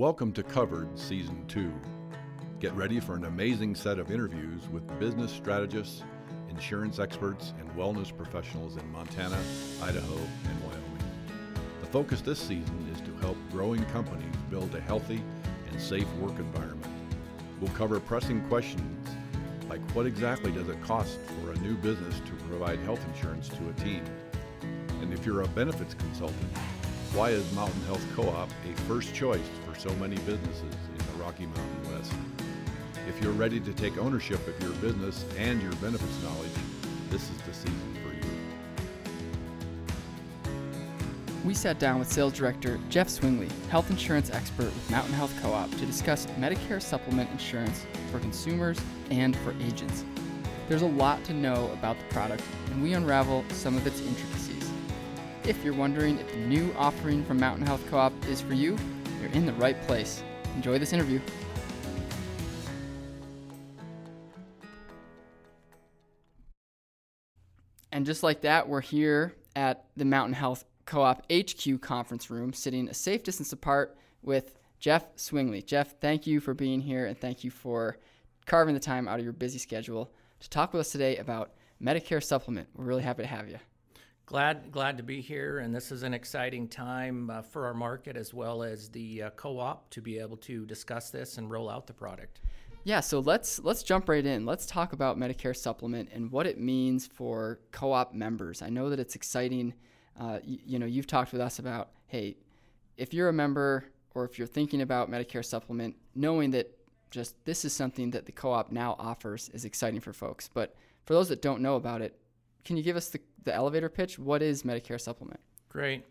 Welcome to Covered Season 2. Get ready for an amazing set of interviews with business strategists, insurance experts, and wellness professionals in Montana, Idaho, and Wyoming. The focus this season is to help growing companies build a healthy and safe work environment. We'll cover pressing questions like what exactly does it cost for a new business to provide health insurance to a team? And if you're a benefits consultant, why is Mountain Health Co-op a first choice for so many businesses in the Rocky Mountain West? If you're ready to take ownership of your business and your benefits knowledge, this is the season for you. We sat down with sales director Jeff Swingley, health insurance expert with Mountain Health Co op, to discuss Medicare supplement insurance for consumers and for agents. There's a lot to know about the product, and we unravel some of its intricacies. If you're wondering if the new offering from Mountain Health Co op is for you, you're in the right place. Enjoy this interview. And just like that, we're here at the Mountain Health Co op HQ conference room, sitting a safe distance apart with Jeff Swingley. Jeff, thank you for being here and thank you for carving the time out of your busy schedule to talk with us today about Medicare supplement. We're really happy to have you. Glad, glad to be here, and this is an exciting time uh, for our market as well as the uh, co-op to be able to discuss this and roll out the product. Yeah, so let's let's jump right in. Let's talk about Medicare supplement and what it means for co-op members. I know that it's exciting. Uh, you, you know, you've talked with us about, hey, if you're a member or if you're thinking about Medicare supplement, knowing that just this is something that the co-op now offers is exciting for folks. But for those that don't know about it, can you give us the, the elevator pitch? What is Medicare supplement? Great.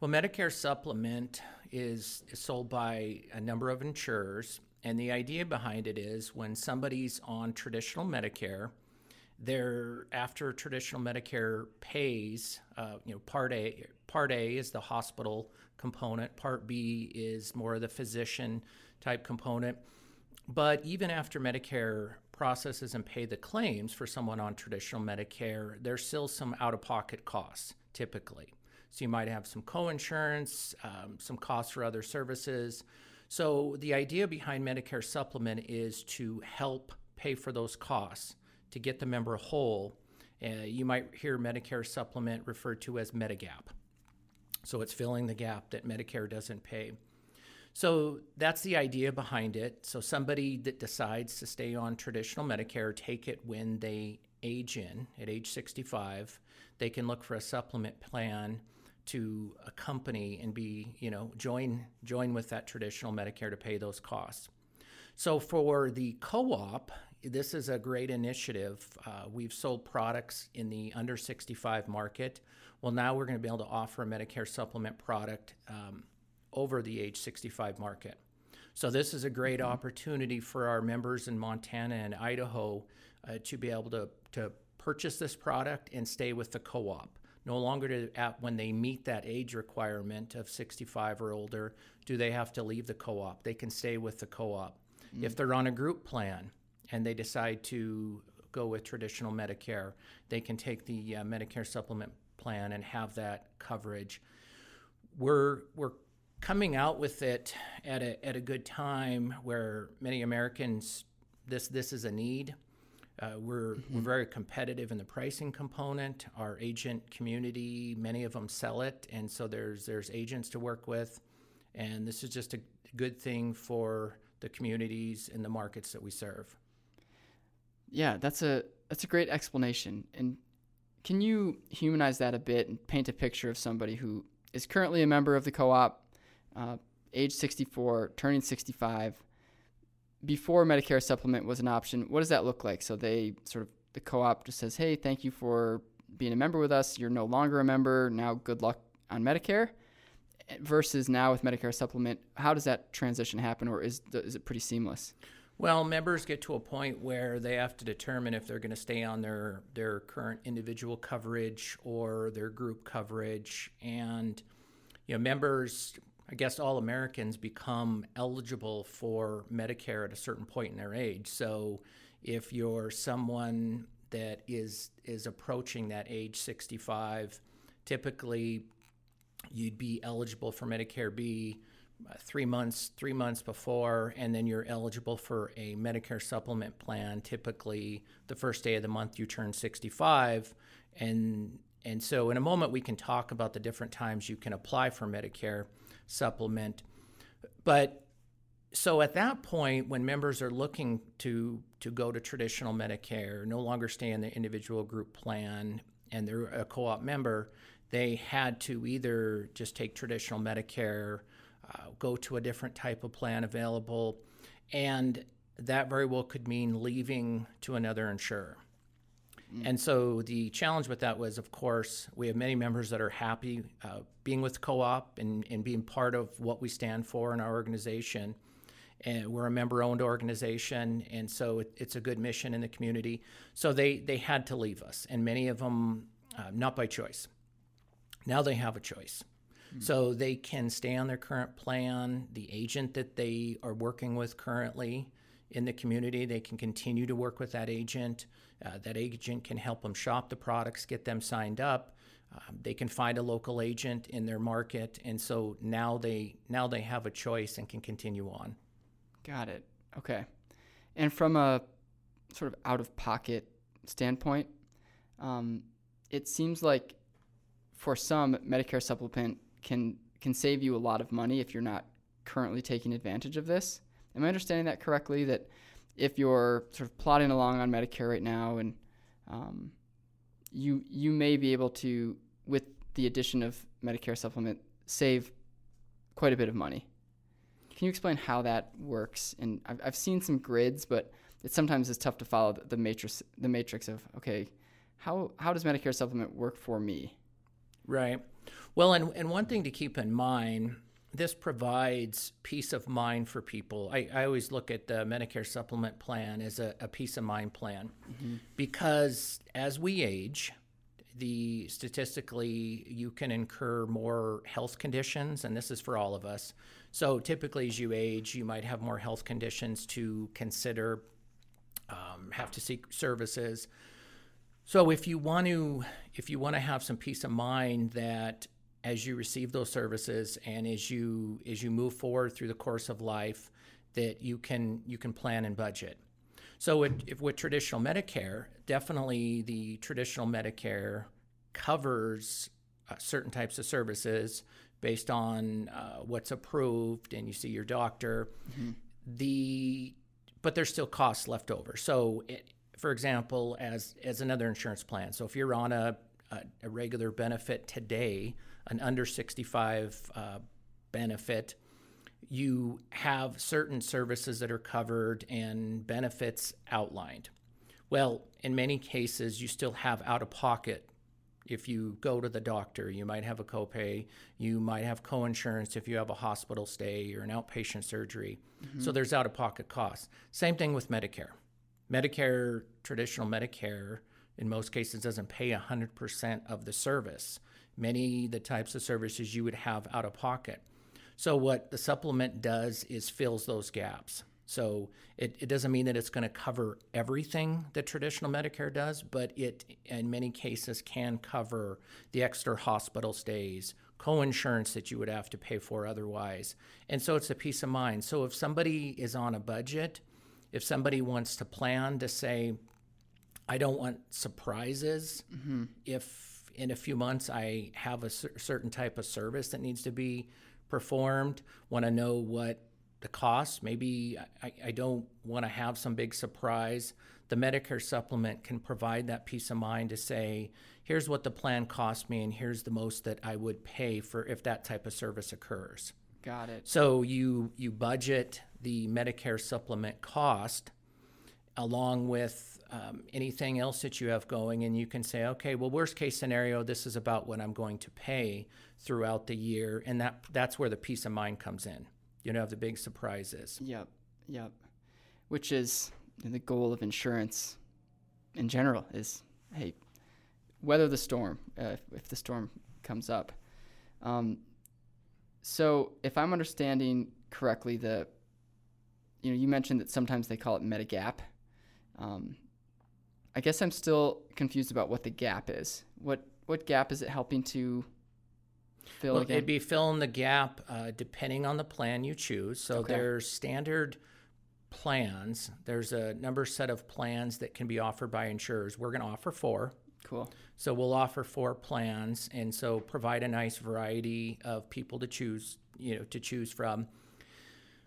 Well, Medicare supplement is, sold by a number of insurers, and the idea behind it is when somebody's on traditional Medicare, they're after traditional Medicare pays, uh, you know, Part A. Part A is the hospital component. Part B is more of the physician type component. But even after Medicare processes and pay the claims for someone on traditional Medicare, there's still some out of pocket costs typically. So you might have some co-insurance, um, some costs for other services. So the idea behind Medicare supplement is to help pay for those costs to get the member whole. Uh, you might hear Medicare supplement referred to as Medigap. So it's filling the gap that Medicare doesn't pay. So that's the idea behind it. So somebody that decides to stay on traditional Medicare, take it when they age in at age 65, they can look for a supplement plan to accompany and be, you know, join join with that traditional Medicare to pay those costs. So for the co-op, this is a great initiative. Uh, we've sold products in the under 65 market. Well, now we're going to be able to offer a Medicare supplement product um, over the age 65 market. So this is a great mm-hmm. opportunity for our members in Montana and Idaho uh, to be able to, to purchase this product and stay with the co-op. No longer to, at, when they meet that age requirement of 65 or older, do they have to leave the co-op. They can stay with the co-op. Mm-hmm. If they're on a group plan and they decide to go with traditional Medicare, they can take the uh, Medicare supplement plan and have that coverage. We're we're coming out with it at a, at a good time where many Americans, this, this is a need. Uh, we're, mm-hmm. we're very competitive in the pricing component. Our agent community, many of them sell it, and so there's there's agents to work with, and this is just a good thing for the communities and the markets that we serve. Yeah, that's a that's a great explanation. And can you humanize that a bit and paint a picture of somebody who is currently a member of the co-op, uh, age 64, turning 65, before Medicare supplement was an option, what does that look like? So they sort of, the co op just says, hey, thank you for being a member with us. You're no longer a member. Now, good luck on Medicare. Versus now with Medicare supplement, how does that transition happen, or is, the, is it pretty seamless? Well, members get to a point where they have to determine if they're going to stay on their, their current individual coverage or their group coverage. And, you know, members I guess all Americans become eligible for Medicare at a certain point in their age. So if you're someone that is is approaching that age 65, typically you'd be eligible for Medicare B uh, three months three months before, and then you're eligible for a Medicare supplement plan. Typically, the first day of the month you turn 65, and and so in a moment we can talk about the different times you can apply for Medicare supplement, but so at that point when members are looking to to go to traditional medicare no longer stay in the individual group plan and they're a co-op member they had to either just take traditional medicare uh, go to a different type of plan available and that very well could mean leaving to another insurer and so the challenge with that was, of course, we have many members that are happy uh, being with co op and, and being part of what we stand for in our organization. And we're a member owned organization, and so it, it's a good mission in the community. So they, they had to leave us, and many of them uh, not by choice. Now they have a choice. So they can stay on their current plan. The agent that they are working with currently in the community, they can continue to work with that agent. Uh, that agent can help them shop the products, get them signed up. Um, they can find a local agent in their market, and so now they now they have a choice and can continue on. Got it. Okay. And from a sort of out of pocket standpoint, um, it seems like for some, Medicare supplement can can save you a lot of money if you're not currently taking advantage of this. Am I understanding that correctly? That if you're sort of plodding along on Medicare right now, and um, you you may be able to, with the addition of Medicare supplement, save quite a bit of money. Can you explain how that works? And I've, I've seen some grids, but it sometimes is tough to follow the, the matrix the matrix of okay, how how does Medicare supplement work for me? Right. Well, and, and one thing to keep in mind this provides peace of mind for people. I, I always look at the Medicare supplement plan as a, a peace of mind plan. Because as we age, the statistically you can incur more health conditions and this is for all of us. So typically as you age you might have more health conditions to consider um, have to seek services. So if you want to if you want to have some peace of mind that as you receive those services and as you as you move forward through the course of life that you can you can plan and budget. So with, if with traditional Medicare, definitely the traditional Medicare covers uh, certain types of services based on uh, what's approved and you see your doctor. The but there's still costs left over. So it, for example, as as another insurance plan. So if you're on a a, a regular benefit today, an under 65 uh, benefit, you have certain services that are covered and benefits outlined. Well, in many cases, you still have out of pocket. If you go to the doctor, you might have a copay. You might have coinsurance if you have a hospital stay or an outpatient surgery. So there's out of pocket costs. Same thing with Medicare. Medicare, traditional Medicare, in most cases doesn't pay 100% of the service. Many the types of services you would have out of pocket. So what the supplement does is fills those gaps. So it, it doesn't mean that it's going to cover everything that traditional Medicare does, but it in many cases can cover the extra hospital stays, co-insurance that you would have to pay for otherwise. And so it's a peace of mind. So if somebody is on a budget, if somebody wants to plan to say, I don't want surprises. Mm-hmm. If in a few months I have a cer- certain type of service that needs to be performed, want to know what the cost. Maybe I, I don't want to have some big surprise. The Medicare supplement can provide that peace of mind to say, here's what the plan cost me, and here's the most that I would pay for if that type of service occurs. Got it. So you you budget the Medicare supplement cost along with um, anything else that you have going, and you can say, okay, well, worst case scenario, this is about what I'm going to pay throughout the year, and that that's where the peace of mind comes in. You don't have the big surprises. Yep. Yep. Which is the goal of insurance in general is hey, weather the storm uh, if the storm comes up. Um, so if I'm understanding correctly, the you know you mentioned that sometimes they call it Medigap. Um, I guess I'm still confused about what the gap is. What what gap is it helping to fill Well, again? it'd be filling the gap uh, depending on the plan you choose. So Okay. there's standard plans. There's a number set of plans that can be offered by insurers. We're going to offer four. cool. So we'll offer four plans, and so provide a nice variety of people to choose, you know, to choose from.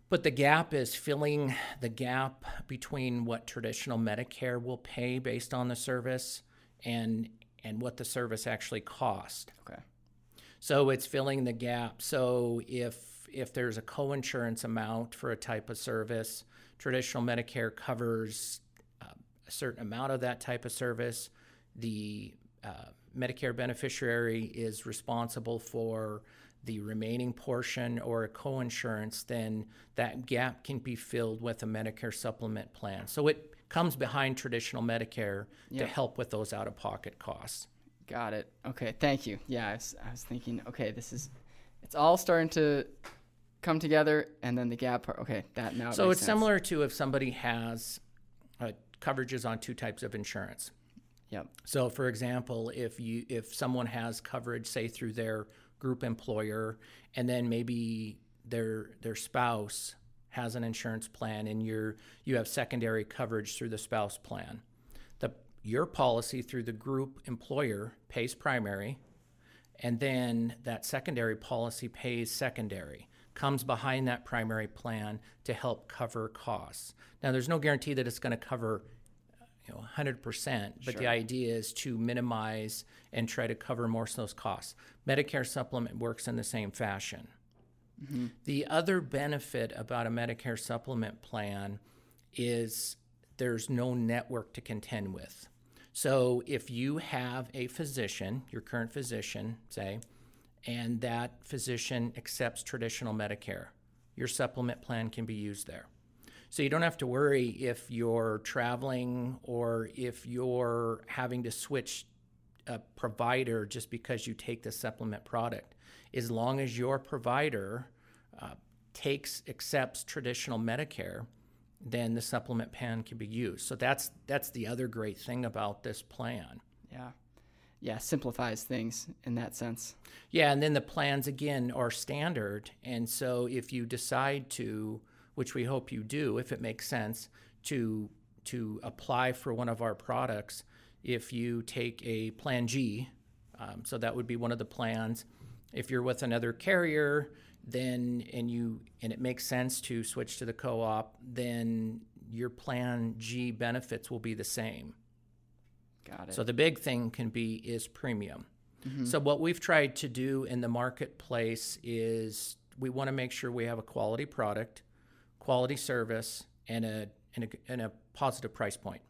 But the gap is filling the gap between what traditional Medicare will pay based on the service and and what the service actually cost. Okay. So it's filling the gap. So if if there's a co-insurance amount for a type of service, traditional Medicare covers uh, a certain amount of that type of service. The uh, Medicare beneficiary is responsible for the remaining portion or a co-insurance, then that gap can be filled with a Medicare supplement plan. So it comes behind traditional Medicare Yeah. to help with those out-of-pocket costs. Got it. Okay, thank you. Yeah, I was, I was thinking, okay, this is, it's all starting to come together, and then the gap part. Okay, that now. So it's sense. similar to if somebody has uh, coverages on two types of insurance. Yep. So, for example, if you if someone has coverage, say through their group employer, and then maybe their their spouse has an insurance plan, and you're you have secondary coverage through the spouse plan, the your policy through the group employer pays primary, and then that secondary policy pays secondary comes behind that primary plan to help cover costs. Now there's no guarantee that it's going to cover you know 100% but the idea is to minimize and try to cover most of those costs. Medicare supplement works in the same fashion. Mm-hmm. The other benefit about a medicare supplement plan is there's no network to contend with. So if you have a physician your current physician say and that physician accepts traditional medicare your supplement plan can be used there so you don't have to worry if you're traveling or if you're having to switch a provider just because you take the supplement product. As long as your provider uh, takes accepts traditional Medicare, then the supplement plan can be used. So that's that's the other great thing about this plan. Yeah. Yeah, simplifies things in that sense. Yeah, and then the plans again are standard. And so if you decide to, which we hope you do, if it makes sense, to to apply for one of our products, if you take a plan G, um, so that would be one of the plans. If you're with another carrier, then and you and it makes sense to switch to the co-op, then your plan G benefits will be the same. Got it. So the big thing can be is premium. So what we've tried to do in the marketplace is we want to make sure we have a quality product, quality service, and a and a, and a positive price point.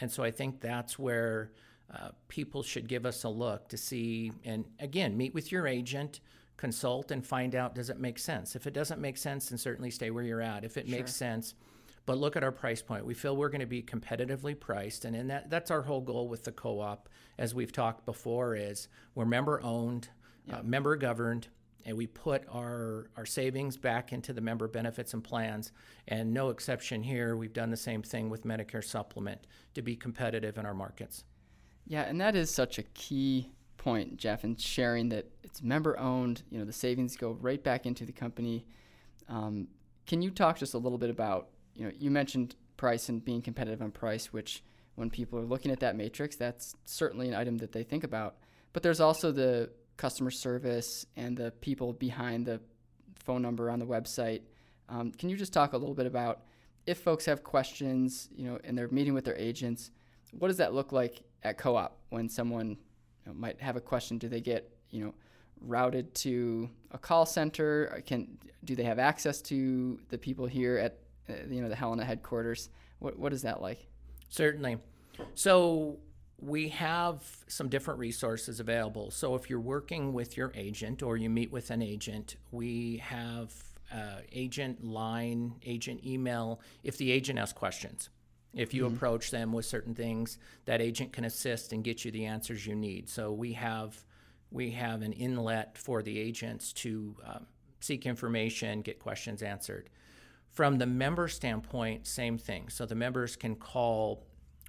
And so I think that's where uh, people should give us a look to see, and again, meet with your agent, consult, and find out does it make sense. If it doesn't make sense, then certainly stay where you're at. If it makes sense, but look at our price point. We feel we're going to be competitively priced, and in that that's our whole goal with the co-op, as we've talked before, is we're member owned, uh, member governed, and we put our our savings back into the member benefits and plans. And no exception here, we've done the same thing with Medicare supplement to be competitive in our markets. Yeah, and that is such a key point, Jeff, in sharing that it's member owned. You know, the savings go right back into the company. Um, can you talk just a little bit about, you know, you mentioned price and being competitive on price, which when people are looking at that matrix, that's certainly an item that they think about. But there's also the customer service and the people behind the phone number on the website. Um, can you just talk a little bit about if folks have questions, you know, and they're meeting with their agents, what does that look like at co-op when someone you know, might have a question? Do they get, you know, routed to a call center? Can do they have access to the people here at, uh, you know, the Helena headquarters? What what is that like? Certainly. So we have some different resources available. So if you're working with your agent or you meet with an agent, we have uh, agent line, agent email. If the agent has questions, if you approach them with certain things, that agent can assist and get you the answers you need. So we have we have an inlet for the agents to um, seek information, get questions answered. From the member standpoint, same thing. So the members can call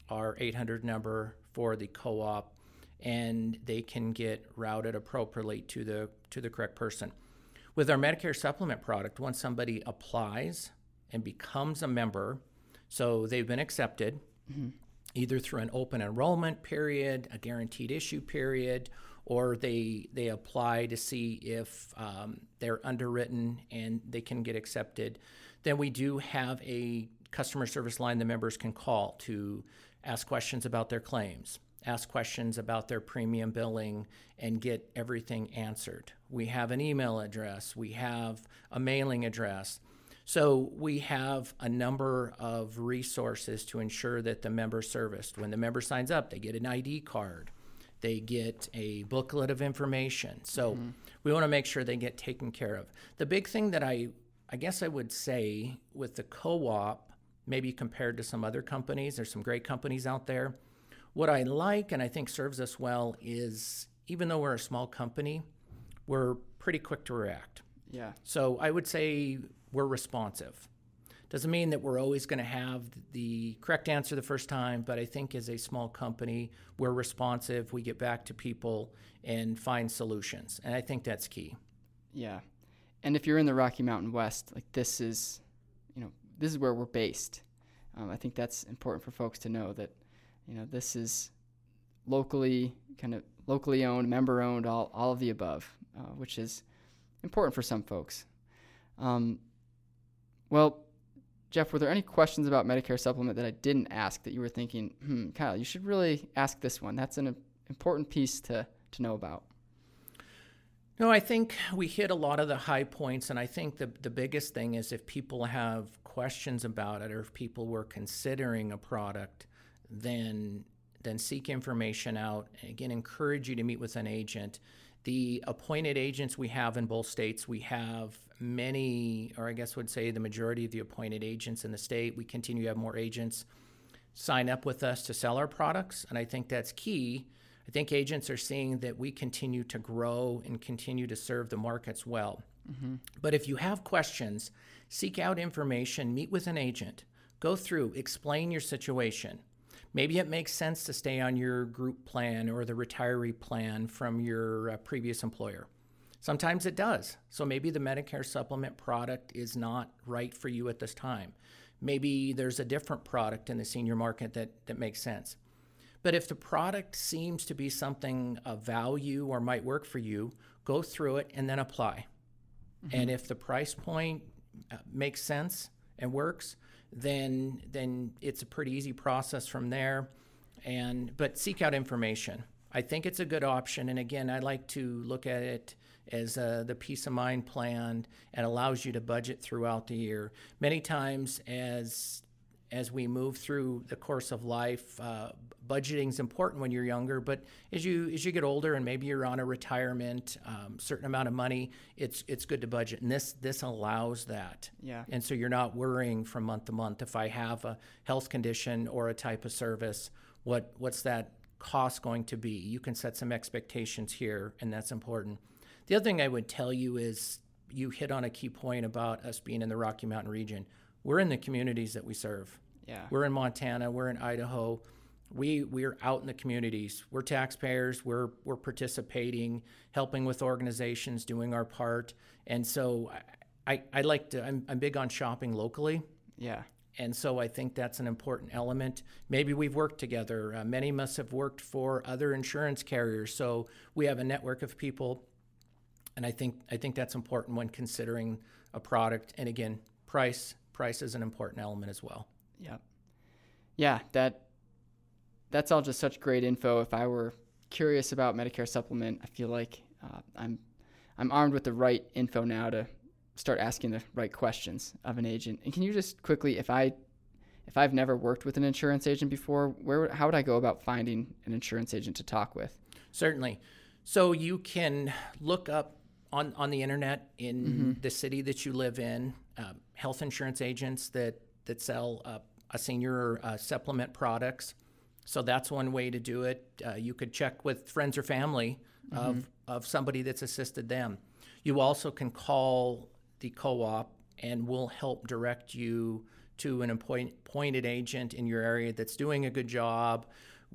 our 800 number for the co op and they can get routed appropriately to the to the correct person. With our Medicare supplement product, once somebody applies and becomes a member, so they've been accepted mm-hmm. either through an open enrollment period, a guaranteed issue period, or they they apply to see if um, they're underwritten and they can get accepted. Then we do have a customer service line the members can call to ask questions about their claims, ask questions about their premium billing, and get everything answered. We have an email address, we have a mailing address. So we have a number of resources to ensure that the member serviced. When the member signs up, they get an ID card, they get a booklet of information. So mm-hmm. we want to make sure they get taken care of. The big thing that I I guess I would say with the co-op, maybe compared to some other companies, there's some great companies out there. What I like and I think serves us well is even though we're a small company, we're pretty quick to react. Yeah. So I would say we're responsive. Doesn't mean that we're always going to have the correct answer the first time, but I think as a small company, we're responsive. We get back to people and find solutions. And I think that's key. Yeah. And if you're in the Rocky Mountain West, like this is, you know, this is where we're based. Um, I think that's important for folks to know that, you know, this is locally kind of locally owned, member owned, all, all of the above, uh, which is important for some folks. Um, well, Jeff, were there any questions about Medicare supplement that I didn't ask that you were thinking, hmm, Kyle, you should really ask this one? That's an important piece to, to know about. No, I think we hit a lot of the high points, and I think the, the biggest thing is if people have questions about it or if people were considering a product, then then seek information out. Again, encourage you to meet with an agent. The appointed agents we have in both states, we have many, or I guess would say the majority of the appointed agents in the state. We continue to have more agents sign up with us to sell our products, and I think that's key. I think agents are seeing that we continue to grow and continue to serve the markets well. Mm-hmm. But if you have questions, seek out information, meet with an agent, go through, explain your situation. Maybe it makes sense to stay on your group plan or the retiree plan from your uh, previous employer. Sometimes it does. So maybe the Medicare supplement product is not right for you at this time. Maybe there's a different product in the senior market that, that makes sense. But if the product seems to be something of value or might work for you, go through it and then apply. Mm-hmm. And if the price point uh, makes sense and works, then then it's a pretty easy process from there. And but seek out information. I think it's a good option. And again, I like to look at it as uh, the peace of mind plan and allows you to budget throughout the year. Many times, as as we move through the course of life, uh, budgeting is important when you're younger. But as you as you get older and maybe you're on a retirement, um, certain amount of money, it's it's good to budget, and this this allows that. Yeah. And so you're not worrying from month to month if I have a health condition or a type of service, what what's that cost going to be? You can set some expectations here, and that's important. The other thing I would tell you is you hit on a key point about us being in the Rocky Mountain region we're in the communities that we serve. Yeah. We're in Montana, we're in Idaho. We we're out in the communities. We're taxpayers. We're we're participating, helping with organizations, doing our part. And so I I like to I'm I'm big on shopping locally. Yeah. And so I think that's an important element. Maybe we've worked together. Uh, many of us have worked for other insurance carriers, so we have a network of people. And I think I think that's important when considering a product. And again, price price is an important element as well. Yeah. Yeah, that that's all just such great info. If I were curious about Medicare supplement, I feel like uh, I'm I'm armed with the right info now to start asking the right questions of an agent. And can you just quickly, if I if I've never worked with an insurance agent before, where how would I go about finding an insurance agent to talk with? Certainly. So you can look up on, on the internet in mm-hmm. the city that you live in, uh, health insurance agents that, that sell uh, a senior uh, supplement products. So that's one way to do it. Uh, you could check with friends or family mm-hmm. of, of somebody that's assisted them. You also can call the co op and we'll help direct you to an appointed agent in your area that's doing a good job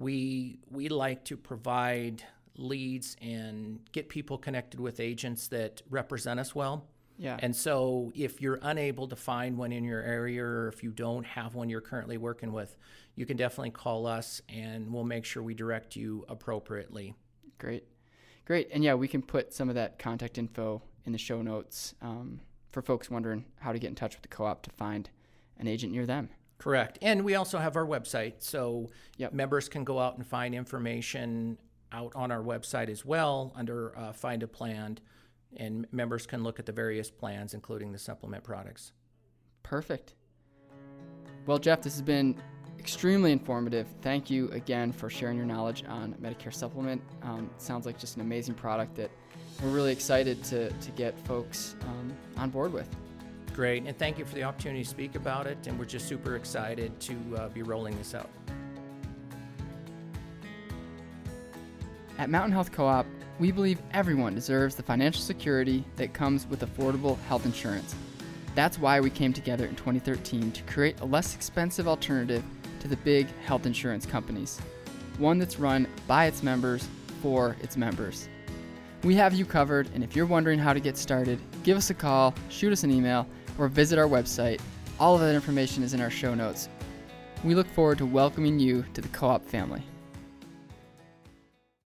we we like to provide leads and get people connected with agents that represent us well. Yeah. And so if you're unable to find one in your area or if you don't have one you're currently working with, you can definitely call us and we'll make sure we direct you appropriately. Great. Great. And yeah, we can put some of that contact info in the show notes um, for folks wondering how to get in touch with the co op to find an agent near them. Correct. And we also have our website. So Yep. members can go out and find information out on our website as well under uh, Find a Plan. And members can look at the various plans, including the supplement products. Perfect. Well, Jeff, this has been extremely informative. Thank you again for sharing your knowledge on Medicare Supplement. Um, sounds like just an amazing product that we're really excited to, to get folks um, on board with. Great. And thank you for the opportunity to speak about it. And we're just super excited to uh, be rolling this out. At Mountain Health Co op, we believe everyone deserves the financial security that comes with affordable health insurance. That's why we came together in 2013 to create a less expensive alternative to the big health insurance companies, one that's run by its members for its members. We have you covered, and if you're wondering how to get started, give us a call, shoot us an email, or visit our website. All of that information is in our show notes. We look forward to welcoming you to the co op family.